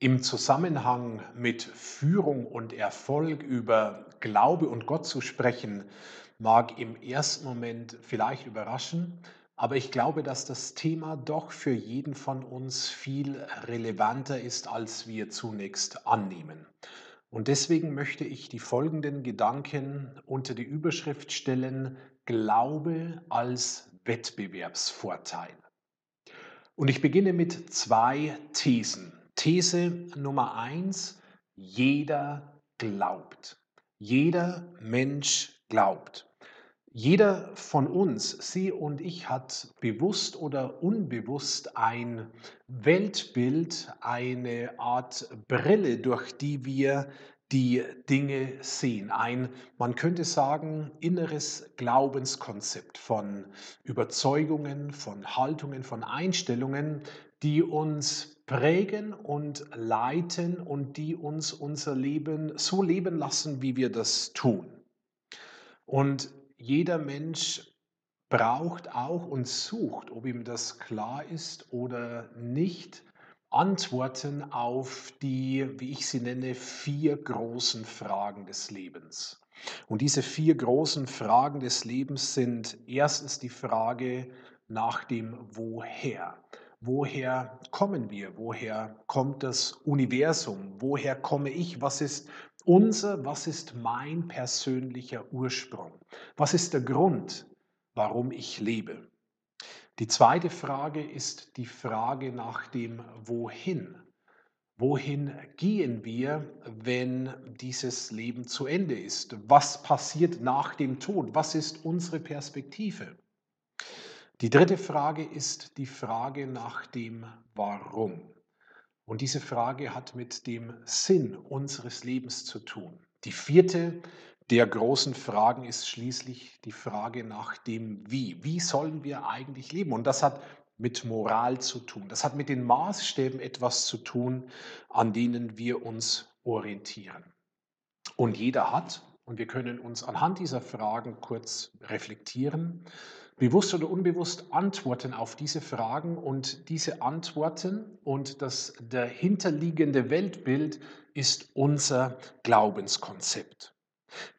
Im Zusammenhang mit Führung und Erfolg über Glaube und Gott zu sprechen, mag im ersten Moment vielleicht überraschen, aber ich glaube, dass das Thema doch für jeden von uns viel relevanter ist, als wir zunächst annehmen. Und deswegen möchte ich die folgenden Gedanken unter die Überschrift stellen, Glaube als Wettbewerbsvorteil. Und ich beginne mit zwei Thesen. These Nummer eins, jeder glaubt. Jeder Mensch glaubt. Jeder von uns, Sie und ich, hat bewusst oder unbewusst ein Weltbild, eine Art Brille, durch die wir die Dinge sehen. Ein, man könnte sagen, inneres Glaubenskonzept von Überzeugungen, von Haltungen, von Einstellungen, die uns prägen und leiten und die uns unser Leben so leben lassen, wie wir das tun. Und jeder Mensch braucht auch und sucht, ob ihm das klar ist oder nicht, Antworten auf die, wie ich sie nenne, vier großen Fragen des Lebens. Und diese vier großen Fragen des Lebens sind erstens die Frage nach dem Woher. Woher kommen wir? Woher kommt das Universum? Woher komme ich? Was ist unser, was ist mein persönlicher Ursprung? Was ist der Grund, warum ich lebe? Die zweite Frage ist die Frage nach dem Wohin. Wohin gehen wir, wenn dieses Leben zu Ende ist? Was passiert nach dem Tod? Was ist unsere Perspektive? Die dritte Frage ist die Frage nach dem Warum. Und diese Frage hat mit dem Sinn unseres Lebens zu tun. Die vierte der großen Fragen ist schließlich die Frage nach dem Wie. Wie sollen wir eigentlich leben? Und das hat mit Moral zu tun. Das hat mit den Maßstäben etwas zu tun, an denen wir uns orientieren. Und jeder hat, und wir können uns anhand dieser Fragen kurz reflektieren, bewusst oder unbewusst Antworten auf diese Fragen und diese Antworten und das dahinterliegende Weltbild ist unser Glaubenskonzept.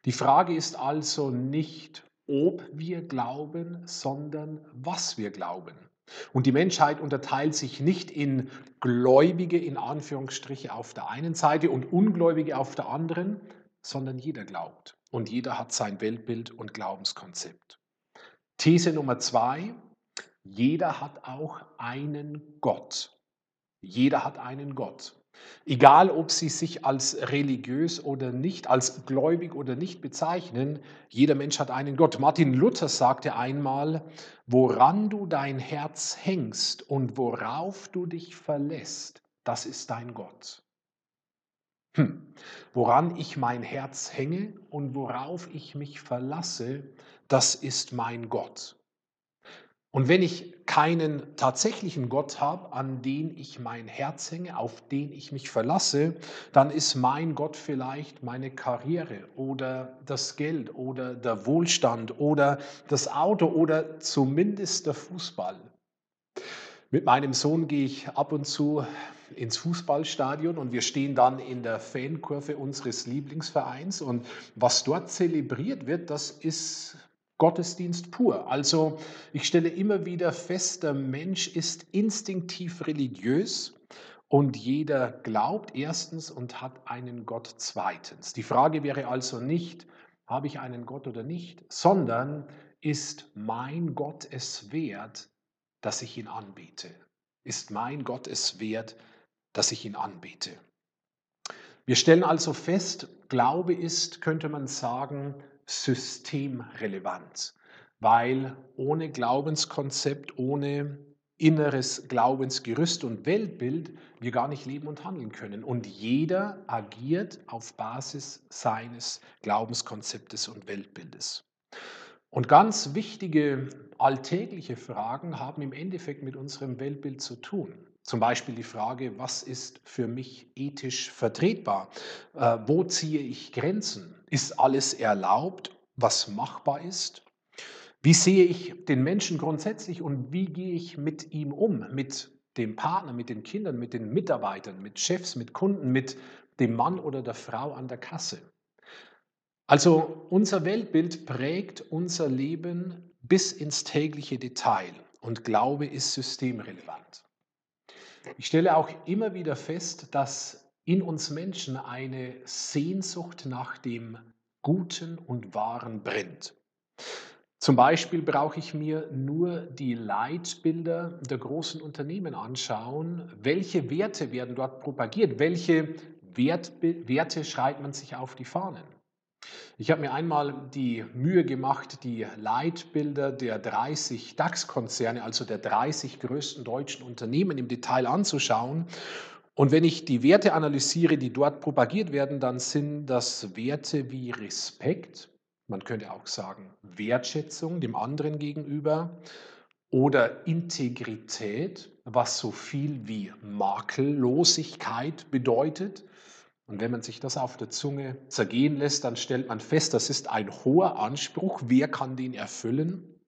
Die Frage ist also nicht, ob wir glauben, sondern was wir glauben. Und die Menschheit unterteilt sich nicht in Gläubige in Anführungsstriche auf der einen Seite und Ungläubige auf der anderen, sondern jeder glaubt und jeder hat sein Weltbild und Glaubenskonzept. These Nummer zwei, jeder hat auch einen Gott. Jeder hat einen Gott. Egal, ob sie sich als religiös oder nicht, als gläubig oder nicht bezeichnen, jeder Mensch hat einen Gott. Martin Luther sagte einmal, woran du dein Herz hängst und worauf du dich verlässt, das ist dein Gott. Hm. Woran ich mein Herz hänge und worauf ich mich verlasse, das ist mein Gott. Und wenn ich keinen tatsächlichen Gott habe, an den ich mein Herz hänge, auf den ich mich verlasse, dann ist mein Gott vielleicht meine Karriere oder das Geld oder der Wohlstand oder das Auto oder zumindest der Fußball. Mit meinem Sohn gehe ich ab und zu ins Fußballstadion und wir stehen dann in der Fankurve unseres Lieblingsvereins und was dort zelebriert wird, das ist Gottesdienst pur. Also ich stelle immer wieder fest, der Mensch ist instinktiv religiös und jeder glaubt erstens und hat einen Gott zweitens. Die Frage wäre also nicht, habe ich einen Gott oder nicht, sondern ist mein Gott es wert, dass ich ihn anbete? Ist mein Gott es wert, dass ich ihn anbete? Wir stellen also fest, Glaube ist, könnte man sagen, systemrelevant, weil ohne Glaubenskonzept, ohne inneres Glaubensgerüst und Weltbild wir gar nicht leben und handeln können. Und jeder agiert auf Basis seines Glaubenskonzeptes und Weltbildes. Und ganz wichtige alltägliche Fragen haben im Endeffekt mit unserem Weltbild zu tun. Zum Beispiel die Frage, was ist für mich ethisch vertretbar? Äh, wo ziehe ich Grenzen? Ist alles erlaubt, was machbar ist? Wie sehe ich den Menschen grundsätzlich und wie gehe ich mit ihm um, mit dem Partner, mit den Kindern, mit den Mitarbeitern, mit Chefs, mit Kunden, mit dem Mann oder der Frau an der Kasse. Also unser Weltbild prägt unser Leben bis ins tägliche Detail und Glaube ist systemrelevant. Ich stelle auch immer wieder fest, dass in uns Menschen eine Sehnsucht nach dem Guten und Wahren brennt. Zum Beispiel brauche ich mir nur die Leitbilder der großen Unternehmen anschauen. Welche Werte werden dort propagiert? Welche Wert, Werte schreibt man sich auf die Fahnen? Ich habe mir einmal die Mühe gemacht, die Leitbilder der 30 DAX-Konzerne, also der 30 größten deutschen Unternehmen im Detail anzuschauen. Und wenn ich die Werte analysiere, die dort propagiert werden, dann sind das Werte wie Respekt, man könnte auch sagen Wertschätzung dem anderen gegenüber oder Integrität, was so viel wie Makellosigkeit bedeutet. Und wenn man sich das auf der Zunge zergehen lässt, dann stellt man fest, das ist ein hoher Anspruch. Wer kann den erfüllen?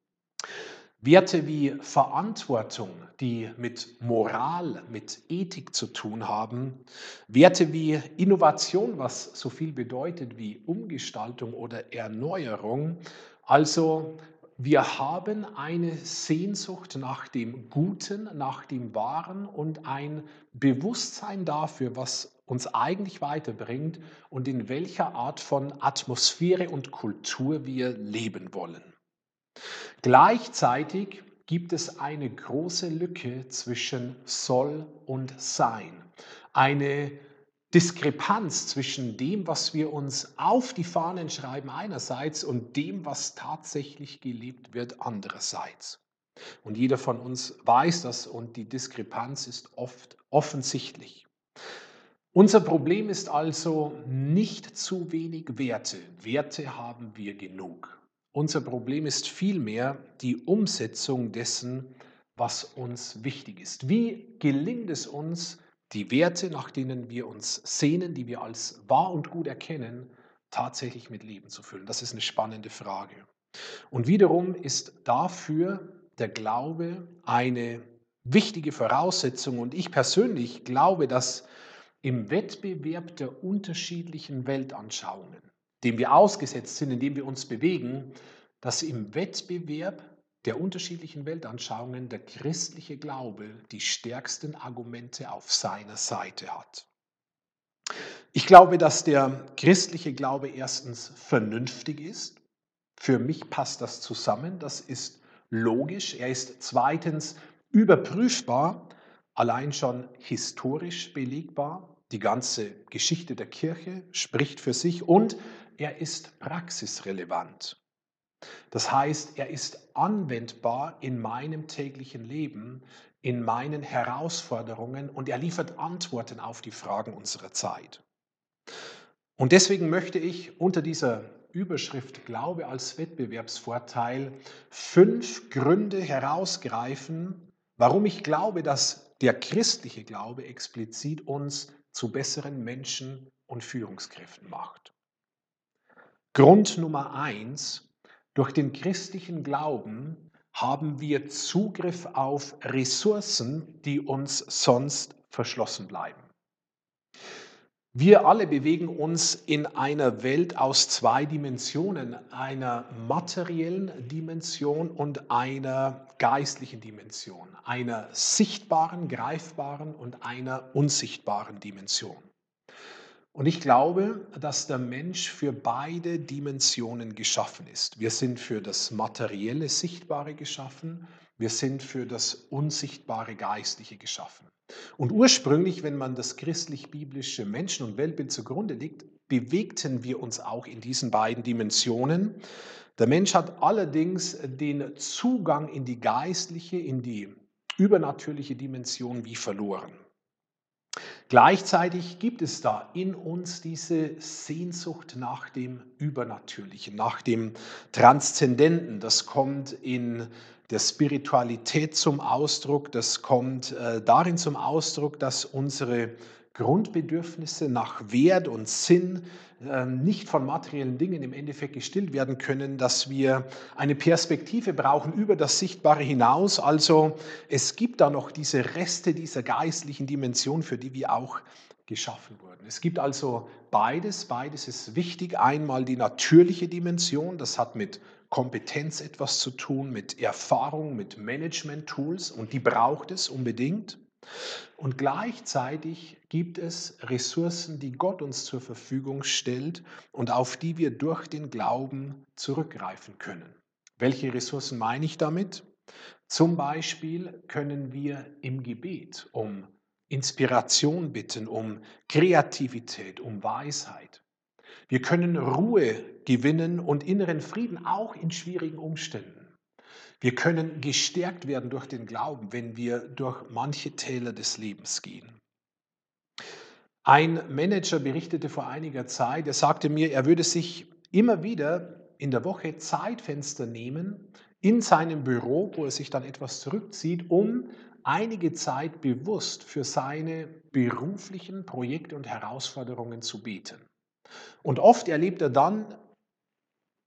Werte wie Verantwortung, die mit Moral, mit Ethik zu tun haben. Werte wie Innovation, was so viel bedeutet wie Umgestaltung oder Erneuerung. Also wir haben eine Sehnsucht nach dem Guten, nach dem Wahren und ein Bewusstsein dafür, was uns eigentlich weiterbringt und in welcher Art von Atmosphäre und Kultur wir leben wollen. Gleichzeitig gibt es eine große Lücke zwischen soll und sein. Eine Diskrepanz zwischen dem, was wir uns auf die Fahnen schreiben einerseits und dem, was tatsächlich gelebt wird andererseits. Und jeder von uns weiß das und die Diskrepanz ist oft offensichtlich. Unser Problem ist also nicht zu wenig Werte. Werte haben wir genug. Unser Problem ist vielmehr die Umsetzung dessen, was uns wichtig ist. Wie gelingt es uns, die Werte, nach denen wir uns sehnen, die wir als wahr und gut erkennen, tatsächlich mit Leben zu füllen? Das ist eine spannende Frage. Und wiederum ist dafür der Glaube eine wichtige Voraussetzung. Und ich persönlich glaube, dass im Wettbewerb der unterschiedlichen Weltanschauungen, dem wir ausgesetzt sind, in dem wir uns bewegen, dass im Wettbewerb der unterschiedlichen Weltanschauungen der christliche Glaube die stärksten Argumente auf seiner Seite hat. Ich glaube, dass der christliche Glaube erstens vernünftig ist. Für mich passt das zusammen, das ist logisch. Er ist zweitens überprüfbar, allein schon historisch belegbar. Die ganze Geschichte der Kirche spricht für sich und er ist praxisrelevant. Das heißt, er ist anwendbar in meinem täglichen Leben, in meinen Herausforderungen und er liefert Antworten auf die Fragen unserer Zeit. Und deswegen möchte ich unter dieser Überschrift Glaube als Wettbewerbsvorteil fünf Gründe herausgreifen, warum ich glaube, dass der christliche Glaube explizit uns zu besseren Menschen und Führungskräften macht. Grund Nummer eins, durch den christlichen Glauben haben wir Zugriff auf Ressourcen, die uns sonst verschlossen bleiben. Wir alle bewegen uns in einer Welt aus zwei Dimensionen, einer materiellen Dimension und einer geistlichen Dimension, einer sichtbaren, greifbaren und einer unsichtbaren Dimension. Und ich glaube, dass der Mensch für beide Dimensionen geschaffen ist. Wir sind für das materielle Sichtbare geschaffen, wir sind für das unsichtbare Geistliche geschaffen. Und ursprünglich, wenn man das christlich-biblische Menschen- und Weltbild zugrunde legt, bewegten wir uns auch in diesen beiden Dimensionen. Der Mensch hat allerdings den Zugang in die geistliche, in die übernatürliche Dimension wie verloren. Gleichzeitig gibt es da in uns diese Sehnsucht nach dem Übernatürlichen, nach dem Transzendenten. Das kommt in der Spiritualität zum Ausdruck, das kommt äh, darin zum Ausdruck, dass unsere Grundbedürfnisse nach Wert und Sinn ähm, nicht von materiellen Dingen im Endeffekt gestillt werden können, dass wir eine Perspektive brauchen über das Sichtbare hinaus. Also es gibt da noch diese Reste dieser geistlichen Dimension, für die wir auch geschaffen wurden. Es gibt also beides. Beides ist wichtig. Einmal die natürliche Dimension, das hat mit Kompetenz etwas zu tun, mit Erfahrung, mit Management-Tools und die braucht es unbedingt. Und gleichzeitig gibt es Ressourcen, die Gott uns zur Verfügung stellt und auf die wir durch den Glauben zurückgreifen können. Welche Ressourcen meine ich damit? Zum Beispiel können wir im Gebet um Inspiration bitten, um Kreativität, um Weisheit. Wir können Ruhe gewinnen und inneren Frieden auch in schwierigen Umständen. Wir können gestärkt werden durch den Glauben, wenn wir durch manche Täler des Lebens gehen. Ein Manager berichtete vor einiger Zeit, er sagte mir, er würde sich immer wieder in der Woche Zeitfenster nehmen in seinem Büro, wo er sich dann etwas zurückzieht, um einige Zeit bewusst für seine beruflichen Projekte und Herausforderungen zu beten. Und oft erlebt er dann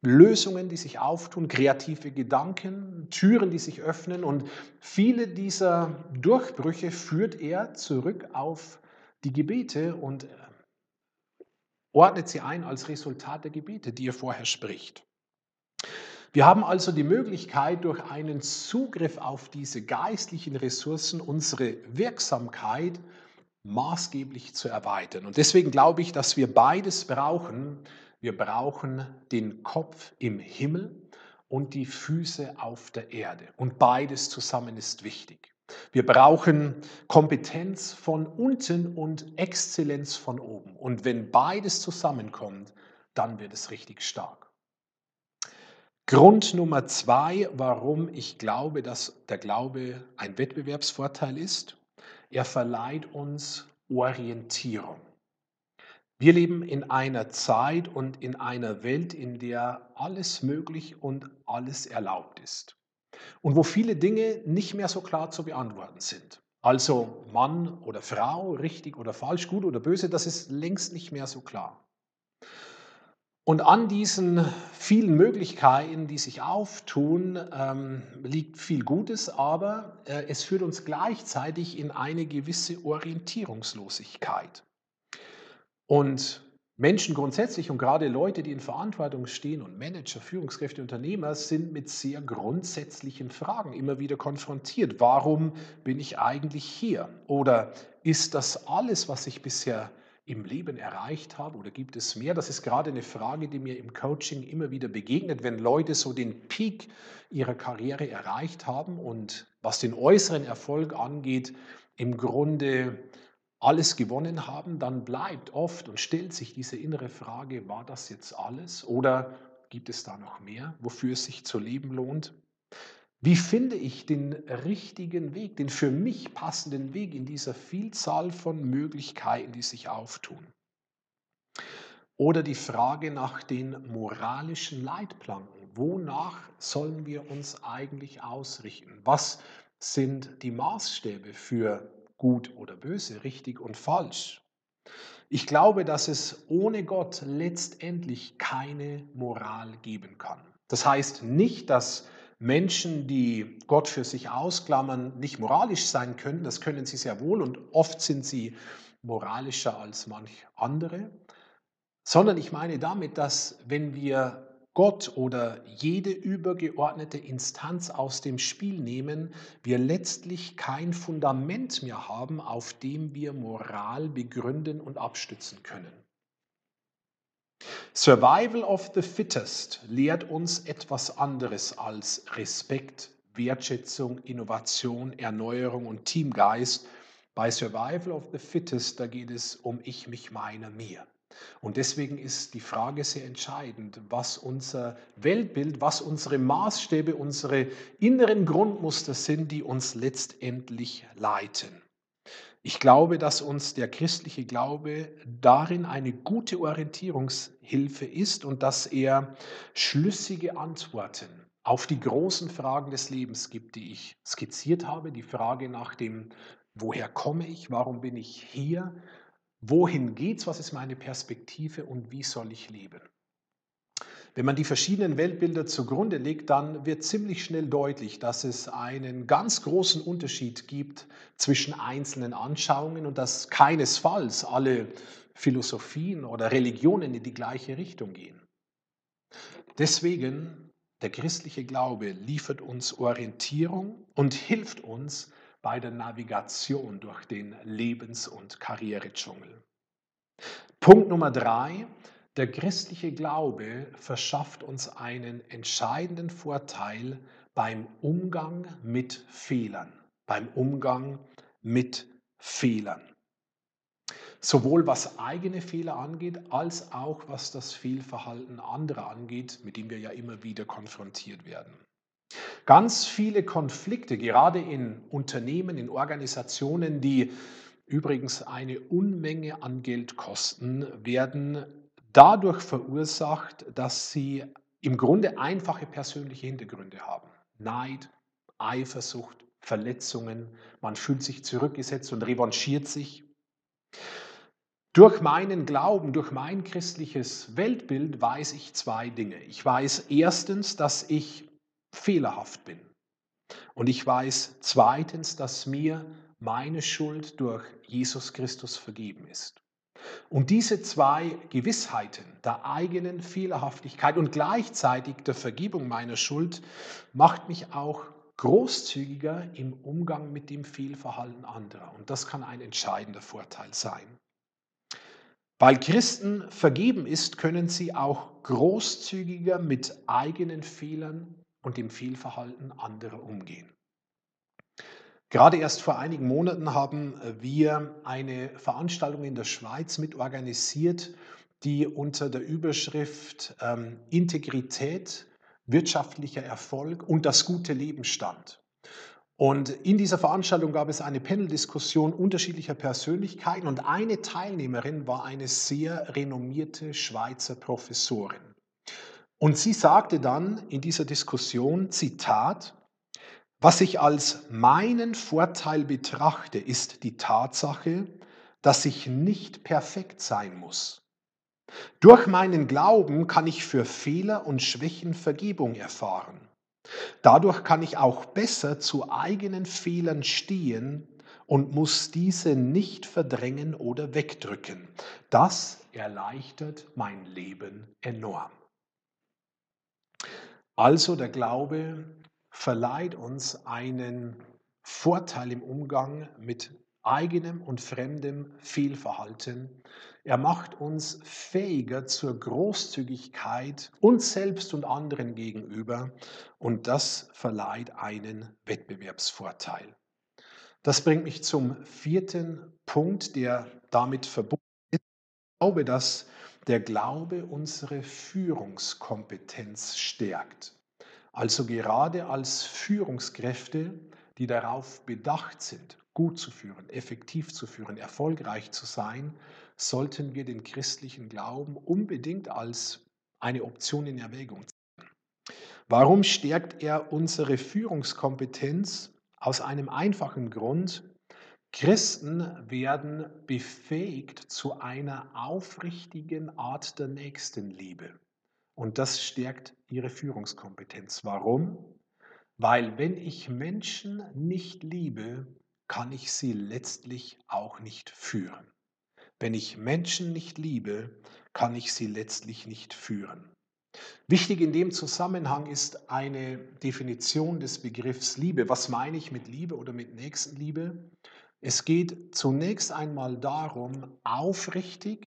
Lösungen, die sich auftun, kreative Gedanken, Türen, die sich öffnen. Und viele dieser Durchbrüche führt er zurück auf die Gebete und äh, ordnet sie ein als Resultat der Gebete, die er vorher spricht. Wir haben also die Möglichkeit, durch einen Zugriff auf diese geistlichen Ressourcen unsere Wirksamkeit maßgeblich zu erweitern. Und deswegen glaube ich, dass wir beides brauchen, wir brauchen den Kopf im Himmel und die Füße auf der Erde. Und beides zusammen ist wichtig. Wir brauchen Kompetenz von unten und Exzellenz von oben. Und wenn beides zusammenkommt, dann wird es richtig stark. Grund Nummer zwei, warum ich glaube, dass der Glaube ein Wettbewerbsvorteil ist, er verleiht uns Orientierung. Wir leben in einer Zeit und in einer Welt, in der alles möglich und alles erlaubt ist. Und wo viele Dinge nicht mehr so klar zu beantworten sind. Also Mann oder Frau, richtig oder falsch, gut oder böse, das ist längst nicht mehr so klar. Und an diesen vielen Möglichkeiten, die sich auftun, ähm, liegt viel Gutes, aber äh, es führt uns gleichzeitig in eine gewisse Orientierungslosigkeit. Und Menschen grundsätzlich und gerade Leute, die in Verantwortung stehen und Manager, Führungskräfte, Unternehmer sind mit sehr grundsätzlichen Fragen immer wieder konfrontiert. Warum bin ich eigentlich hier? Oder ist das alles, was ich bisher im Leben erreicht habe oder gibt es mehr? Das ist gerade eine Frage, die mir im Coaching immer wieder begegnet, wenn Leute so den Peak ihrer Karriere erreicht haben und was den äußeren Erfolg angeht, im Grunde alles gewonnen haben, dann bleibt oft und stellt sich diese innere Frage, war das jetzt alles oder gibt es da noch mehr, wofür es sich zu leben lohnt? Wie finde ich den richtigen Weg, den für mich passenden Weg in dieser Vielzahl von Möglichkeiten, die sich auftun? Oder die Frage nach den moralischen Leitplanken. Wonach sollen wir uns eigentlich ausrichten? Was sind die Maßstäbe für gut oder böse, richtig und falsch. Ich glaube, dass es ohne Gott letztendlich keine Moral geben kann. Das heißt nicht, dass Menschen, die Gott für sich ausklammern, nicht moralisch sein können. Das können sie sehr wohl und oft sind sie moralischer als manch andere. Sondern ich meine damit, dass wenn wir Gott oder jede übergeordnete Instanz aus dem Spiel nehmen, wir letztlich kein Fundament mehr haben, auf dem wir Moral begründen und abstützen können. Survival of the Fittest lehrt uns etwas anderes als Respekt, Wertschätzung, Innovation, Erneuerung und Teamgeist. Bei Survival of the Fittest, da geht es um ich, mich, meiner, mir. Und deswegen ist die Frage sehr entscheidend, was unser Weltbild, was unsere Maßstäbe, unsere inneren Grundmuster sind, die uns letztendlich leiten. Ich glaube, dass uns der christliche Glaube darin eine gute Orientierungshilfe ist und dass er schlüssige Antworten auf die großen Fragen des Lebens gibt, die ich skizziert habe. Die Frage nach dem, woher komme ich, warum bin ich hier, wohin geht's, was ist meine Perspektive und wie soll ich leben. Wenn man die verschiedenen Weltbilder zugrunde legt, dann wird ziemlich schnell deutlich, dass es einen ganz großen Unterschied gibt zwischen einzelnen Anschauungen und dass keinesfalls alle Philosophien oder Religionen in die gleiche Richtung gehen. Deswegen, der christliche Glaube liefert uns Orientierung und hilft uns bei der Navigation durch den Lebens- und Karrieredschungel. Punkt Nummer drei, der christliche Glaube verschafft uns einen entscheidenden Vorteil beim Umgang mit Fehlern, beim Umgang mit Fehlern. Sowohl was eigene Fehler angeht, als auch was das Fehlverhalten anderer angeht, mit dem wir ja immer wieder konfrontiert werden. Ganz viele Konflikte, gerade in Unternehmen, in Organisationen, die übrigens eine Unmenge an Geld kosten, werden dadurch verursacht, dass sie im Grunde einfache persönliche Hintergründe haben. Neid, Eifersucht, Verletzungen, man fühlt sich zurückgesetzt und revanchiert sich. Durch meinen Glauben, durch mein christliches Weltbild weiß ich zwei Dinge. Ich weiß erstens, dass ich fehlerhaft bin. Und ich weiß zweitens, dass mir meine Schuld durch Jesus Christus vergeben ist. Und diese zwei Gewissheiten der eigenen Fehlerhaftigkeit und gleichzeitig der Vergebung meiner Schuld macht mich auch großzügiger im Umgang mit dem Fehlverhalten anderer. Und das kann ein entscheidender Vorteil sein. Weil Christen vergeben ist, können sie auch großzügiger mit eigenen Fehlern und dem Fehlverhalten anderer umgehen. Gerade erst vor einigen Monaten haben wir eine Veranstaltung in der Schweiz mitorganisiert, die unter der Überschrift ähm, Integrität, wirtschaftlicher Erfolg und das gute Leben stand. Und in dieser Veranstaltung gab es eine Paneldiskussion unterschiedlicher Persönlichkeiten und eine Teilnehmerin war eine sehr renommierte Schweizer Professorin. Und sie sagte dann in dieser Diskussion, Zitat, was ich als meinen Vorteil betrachte, ist die Tatsache, dass ich nicht perfekt sein muss. Durch meinen Glauben kann ich für Fehler und Schwächen Vergebung erfahren. Dadurch kann ich auch besser zu eigenen Fehlern stehen und muss diese nicht verdrängen oder wegdrücken. Das erleichtert mein Leben enorm. Also der Glaube verleiht uns einen Vorteil im Umgang mit eigenem und fremdem Fehlverhalten. Er macht uns fähiger zur Großzügigkeit uns selbst und anderen gegenüber und das verleiht einen Wettbewerbsvorteil. Das bringt mich zum vierten Punkt, der damit verbunden ist. Ich glaube, dass der Glaube unsere Führungskompetenz stärkt. Also gerade als Führungskräfte, die darauf bedacht sind, gut zu führen, effektiv zu führen, erfolgreich zu sein, sollten wir den christlichen Glauben unbedingt als eine Option in Erwägung ziehen. Warum stärkt er unsere Führungskompetenz? Aus einem einfachen Grund. Christen werden befähigt zu einer aufrichtigen Art der Nächstenliebe. Und das stärkt ihre Führungskompetenz. Warum? Weil wenn ich Menschen nicht liebe, kann ich sie letztlich auch nicht führen. Wenn ich Menschen nicht liebe, kann ich sie letztlich nicht führen. Wichtig in dem Zusammenhang ist eine Definition des Begriffs Liebe. Was meine ich mit Liebe oder mit Nächstenliebe? Es geht zunächst einmal darum, aufrichtig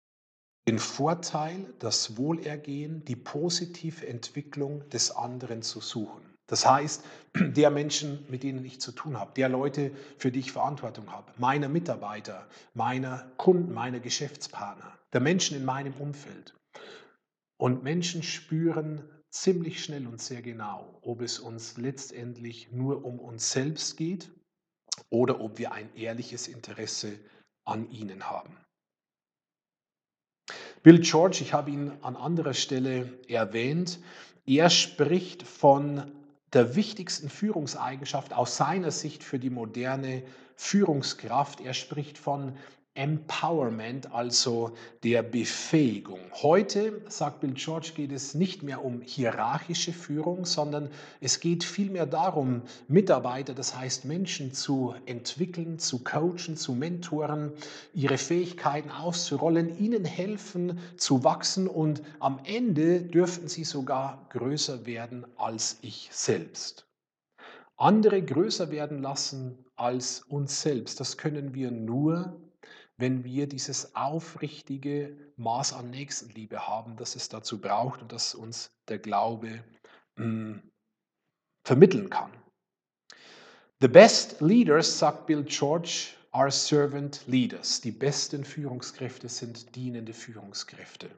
den Vorteil, das Wohlergehen, die positive Entwicklung des anderen zu suchen. Das heißt, der Menschen, mit denen ich zu tun habe, der Leute, für die ich Verantwortung habe, meiner Mitarbeiter, meiner Kunden, meiner Geschäftspartner, der Menschen in meinem Umfeld. Und Menschen spüren ziemlich schnell und sehr genau, ob es uns letztendlich nur um uns selbst geht oder ob wir ein ehrliches Interesse an ihnen haben. Bill George, ich habe ihn an anderer Stelle erwähnt, er spricht von der wichtigsten Führungseigenschaft aus seiner Sicht für die moderne Führungskraft. Er spricht von Empowerment, also der Befähigung. Heute, sagt Bill George, geht es nicht mehr um hierarchische Führung, sondern es geht vielmehr darum, Mitarbeiter, das heißt Menschen zu entwickeln, zu coachen, zu mentoren, ihre Fähigkeiten auszurollen, ihnen helfen zu wachsen und am Ende dürften sie sogar größer werden als ich selbst. Andere größer werden lassen als uns selbst, das können wir nur, wenn wir dieses aufrichtige Maß an Nächstenliebe haben, das es dazu braucht und das uns der Glaube mh, hm, vermitteln kann. The best leaders, sagt Bill George, are servant leaders. Die besten Führungskräfte sind dienende Führungskräfte.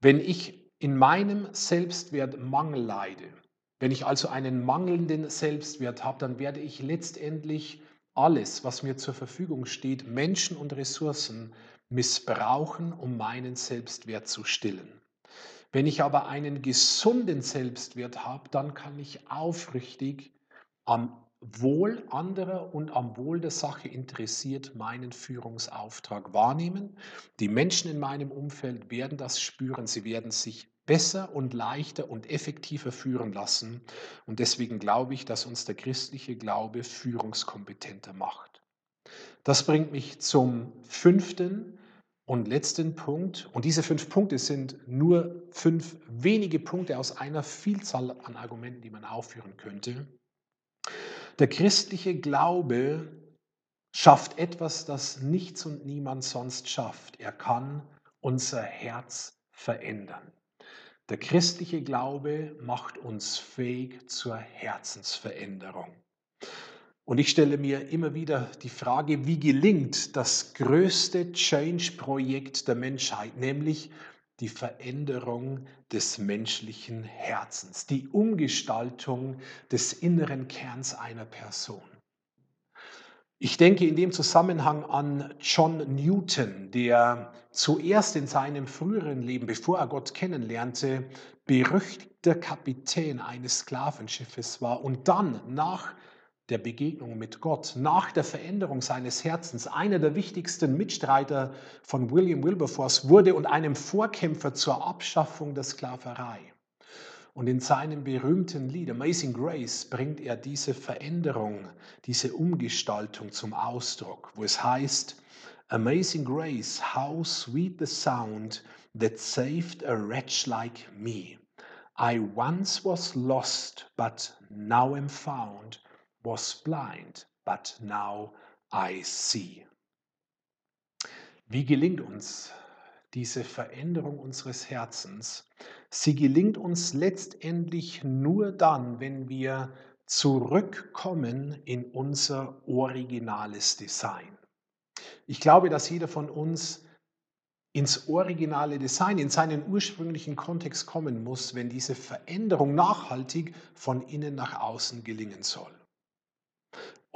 Wenn ich in meinem Selbstwert Mangel leide, wenn ich also einen mangelnden Selbstwert habe, dann werde ich letztendlich alles, was mir zur Verfügung steht, Menschen und Ressourcen missbrauchen, um meinen Selbstwert zu stillen. Wenn ich aber einen gesunden Selbstwert habe, dann kann ich aufrichtig am Wohl anderer und am Wohl der Sache interessiert meinen Führungsauftrag wahrnehmen. Die Menschen in meinem Umfeld werden das spüren, sie werden sich besser und leichter und effektiver führen lassen. Und deswegen glaube ich, dass uns der christliche Glaube führungskompetenter macht. Das bringt mich zum fünften und letzten Punkt. Und diese fünf Punkte sind nur fünf wenige Punkte aus einer Vielzahl an Argumenten, die man aufführen könnte. Der christliche Glaube schafft etwas, das nichts und niemand sonst schafft. Er kann unser Herz verändern. Der christliche Glaube macht uns fähig zur Herzensveränderung. Und ich stelle mir immer wieder die Frage, wie gelingt das größte Change-Projekt der Menschheit, nämlich die Veränderung des menschlichen Herzens, die Umgestaltung des inneren Kerns einer Person. Ich denke in dem Zusammenhang an John Newton, der zuerst in seinem früheren Leben, bevor er Gott kennenlernte, berüchtigter Kapitän eines Sklavenschiffes war und dann nach der Begegnung mit Gott, nach der Veränderung seines Herzens, einer der wichtigsten Mitstreiter von William Wilberforce wurde und einem Vorkämpfer zur Abschaffung der Sklaverei. Und in seinem berühmten Lied Amazing Grace bringt er diese Veränderung, diese Umgestaltung zum Ausdruck, wo es heißt, Amazing Grace, how sweet the sound that saved a wretch like me. I once was lost, but now am found, was blind, but now I see. Wie gelingt uns diese Veränderung unseres Herzens, sie gelingt uns letztendlich nur dann, wenn wir zurückkommen in unser originales Design. Ich glaube, dass jeder von uns ins originale Design, in seinen ursprünglichen Kontext kommen muss, wenn diese Veränderung nachhaltig von innen nach außen gelingen soll.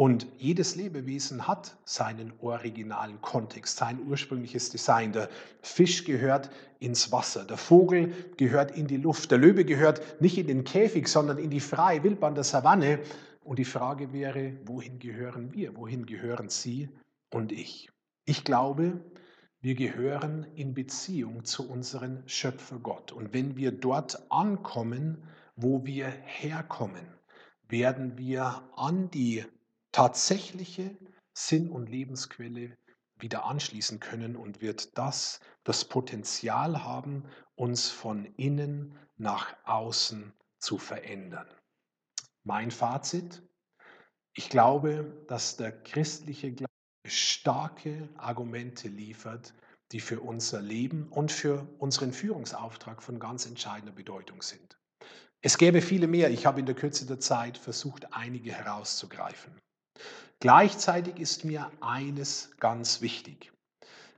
Und jedes Lebewesen hat seinen originalen Kontext, sein ursprüngliches Design. Der Fisch gehört ins Wasser, der Vogel gehört in die Luft, der Löwe gehört nicht in den Käfig, sondern in die freie Wildbahn der Savanne. Und die Frage wäre, wohin gehören wir? Wohin gehören Sie und ich? Ich glaube, wir gehören in Beziehung zu unserem Schöpfer Gott. Und wenn wir dort ankommen, wo wir herkommen, werden wir an die tatsächliche Sinn- und Lebensquelle wieder anschließen können und wird das das Potenzial haben, uns von innen nach außen zu verändern. Mein Fazit, ich glaube, dass der christliche Glaube starke Argumente liefert, die für unser Leben und für unseren Führungsauftrag von ganz entscheidender Bedeutung sind. Es gäbe viele mehr, ich habe in der Kürze der Zeit versucht, einige herauszugreifen. Gleichzeitig ist mir eines ganz wichtig.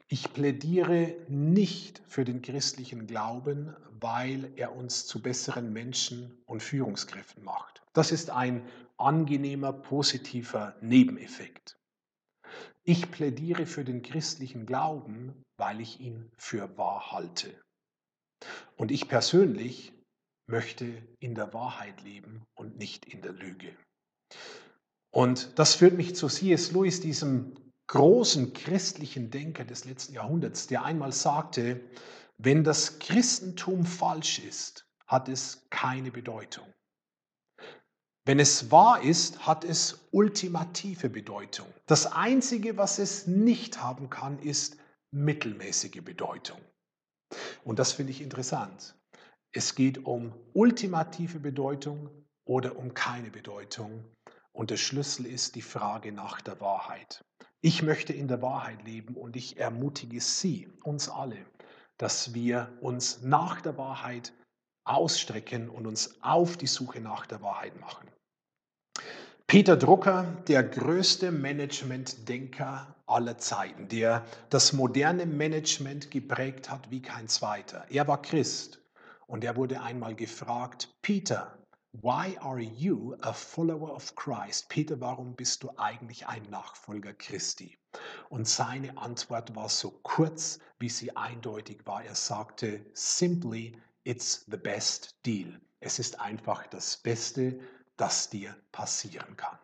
Ich plädiere nicht für den christlichen Glauben, weil er uns zu besseren Menschen und Führungskräften macht. Das ist ein angenehmer, positiver Nebeneffekt. Ich plädiere für den christlichen Glauben, weil ich ihn für wahr halte. Und ich persönlich möchte in der Wahrheit leben und nicht in der Lüge. Und das führt mich zu C.S. Lewis, diesem großen christlichen Denker des letzten Jahrhunderts, der einmal sagte, wenn das Christentum falsch ist, hat es keine Bedeutung. Wenn es wahr ist, hat es ultimative Bedeutung. Das Einzige, was es nicht haben kann, ist mittelmäßige Bedeutung. Und das finde ich interessant. Es geht um ultimative Bedeutung oder um keine Bedeutung. Und der Schlüssel ist die Frage nach der Wahrheit. Ich möchte in der Wahrheit leben und ich ermutige Sie, uns alle, dass wir uns nach der Wahrheit ausstrecken und uns auf die Suche nach der Wahrheit machen. Peter Drucker, der größte Management-Denker aller Zeiten, der das moderne Management geprägt hat wie kein zweiter. Er war Christ und er wurde einmal gefragt, Peter, why are you a follower of Christ? Peter, warum bist du eigentlich ein Nachfolger Christi? Und seine Antwort war so kurz, wie sie eindeutig war. Er sagte, simply, it's the best deal. Es ist einfach das Beste, das dir passieren kann.